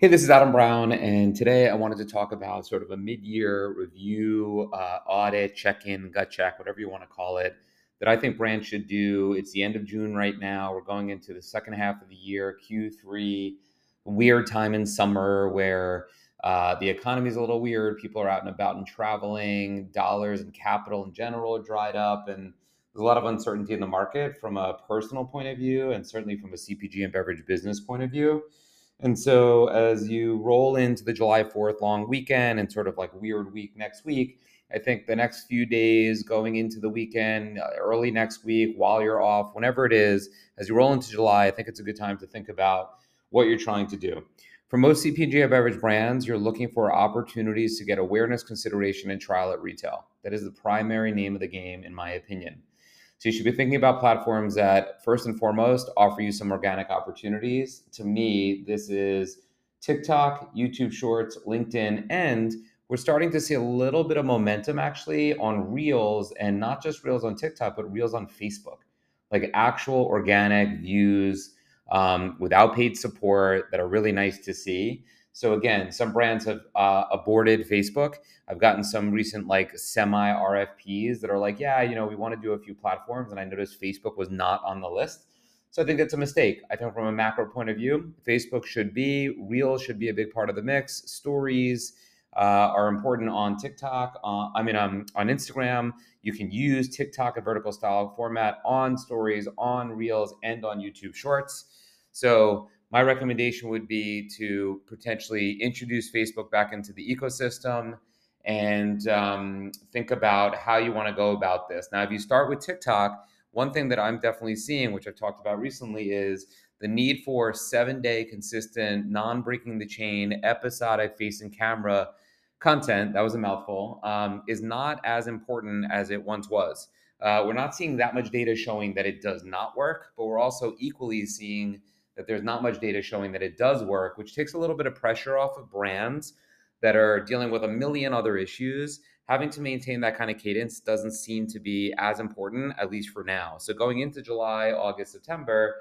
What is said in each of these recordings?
Hey, this is Adam Brown, and today I wanted to talk about sort of a mid year review, uh, audit, check in, gut check, whatever you want to call it, that I think brands should do. It's the end of June right now. We're going into the second half of the year, Q3, weird time in summer where uh, the economy is a little weird. People are out and about and traveling, dollars and capital in general are dried up, and there's a lot of uncertainty in the market from a personal point of view, and certainly from a CPG and beverage business point of view. And so as you roll into the July 4th long weekend and sort of like weird week next week, I think the next few days going into the weekend, uh, early next week, while you're off, whenever it is, as you roll into July, I think it's a good time to think about what you're trying to do. For most CPG beverage brands, you're looking for opportunities to get awareness, consideration, and trial at retail. That is the primary name of the game, in my opinion. So you should be thinking about platforms that first and foremost offer you some organic opportunities. To me, this is TikTok, YouTube Shorts, LinkedIn, and we're starting to see a little bit of momentum actually on Reels and not just Reels on TikTok, but Reels on Facebook, like actual organic views um, without paid support that are really nice to see. So again, some brands have uh, aborted Facebook. I've gotten some recent like semi RFPs that are like, yeah, you know, we want to do a few platforms, and I noticed Facebook was not on the list. So I think that's a mistake. I think from a macro point of view, Facebook should be, Reels should be a big part of the mix. Stories uh, are important on TikTok. Uh, I mean, um, on Instagram, you can use TikTok a vertical style format on Stories, on Reels, and on YouTube Shorts. So my recommendation would be to potentially introduce Facebook back into the ecosystem and um, think about how you want to go about this. Now, if you start with TikTok, one thing that I'm definitely seeing, which I've talked about recently, is the need for seven day consistent, non breaking the chain, episodic facing camera content. That was a mouthful, um, is not as important as it once was. Uh, we're not seeing that much data showing that it does not work, but we're also equally seeing that there's not much data showing that it does work, which takes a little bit of pressure off of brands that are dealing with a million other issues. Having to maintain that kind of cadence doesn't seem to be as important, at least for now. So, going into July, August, September,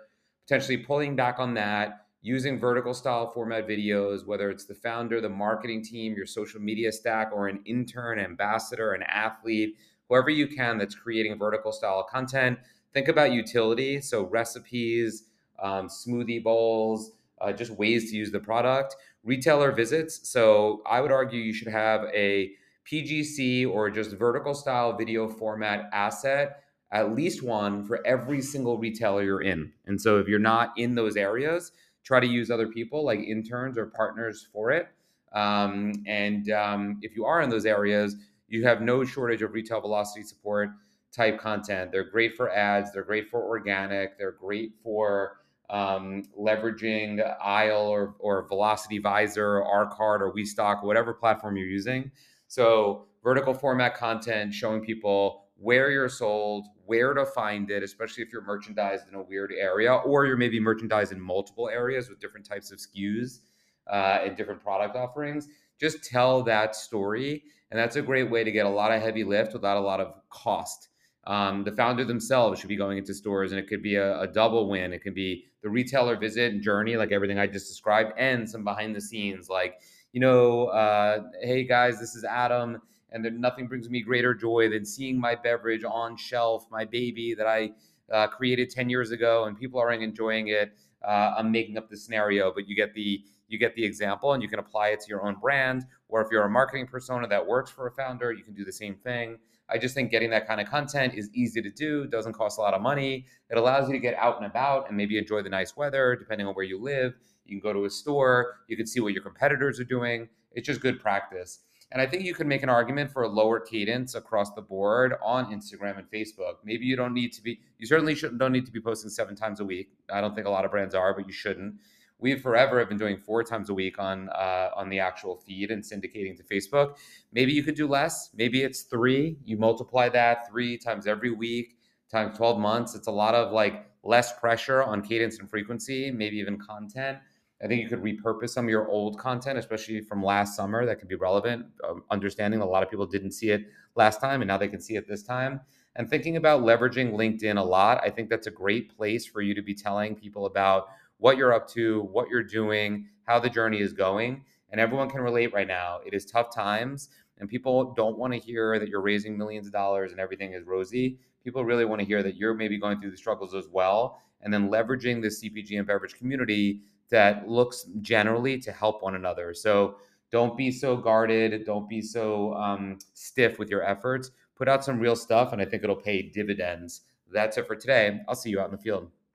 potentially pulling back on that, using vertical style format videos, whether it's the founder, the marketing team, your social media stack, or an intern, ambassador, an athlete, whoever you can that's creating vertical style content. Think about utility. So, recipes, um, smoothie bowls, uh, just ways to use the product. Retailer visits. So I would argue you should have a PGC or just vertical style video format asset, at least one for every single retailer you're in. And so if you're not in those areas, try to use other people like interns or partners for it. Um, and um, if you are in those areas, you have no shortage of retail velocity support type content. They're great for ads, they're great for organic, they're great for um, leveraging Aisle or, or Velocity Visor, or Card or WeStock, whatever platform you're using. So vertical format content showing people where you're sold, where to find it, especially if you're merchandised in a weird area, or you're maybe merchandised in multiple areas with different types of SKUs uh, and different product offerings. Just tell that story. And that's a great way to get a lot of heavy lift without a lot of cost. Um, the founder themselves should be going into stores, and it could be a, a, double win. It could be the retailer visit and journey, like everything I just described, and some behind the scenes, like you know, uh, hey guys, this is Adam, and there, nothing brings me greater joy than seeing my beverage on shelf, my baby that I uh, created ten years ago, and people are enjoying it. Uh, I'm making up the scenario, but you get the you get the example, and you can apply it to your own brand. Or if you're a marketing persona that works for a founder, you can do the same thing. I just think getting that kind of content is easy to do, doesn't cost a lot of money. It allows you to get out and about and maybe enjoy the nice weather, depending on where you live. You can go to a store, you can see what your competitors are doing. It's just good practice. And I think you can make an argument for a lower cadence across the board on Instagram and Facebook. Maybe you don't need to be, you certainly shouldn't, don't need to be posting seven times a week. I don't think a lot of brands are, but you shouldn't we forever have been doing four times a week on uh, on the actual feed and syndicating to Facebook. Maybe you could do less. Maybe it's three. You multiply that three times every week times 12 months. It's a lot of like less pressure on cadence and frequency, maybe even content. I think you could repurpose some of your old content, especially from last summer, that could be relevant. Um, understanding a lot of people didn't see it last time and now they can see it this time. And thinking about leveraging LinkedIn a lot, I think that's a great place for you to be telling people about what you're up to, what you're doing, how the journey is going. And everyone can relate right now. It is tough times, and people don't want to hear that you're raising millions of dollars and everything is rosy. People really want to hear that you're maybe going through the struggles as well, and then leveraging the CPG and beverage community that looks generally to help one another. So don't be so guarded. Don't be so um, stiff with your efforts. Put out some real stuff, and I think it'll pay dividends. That's it for today. I'll see you out in the field.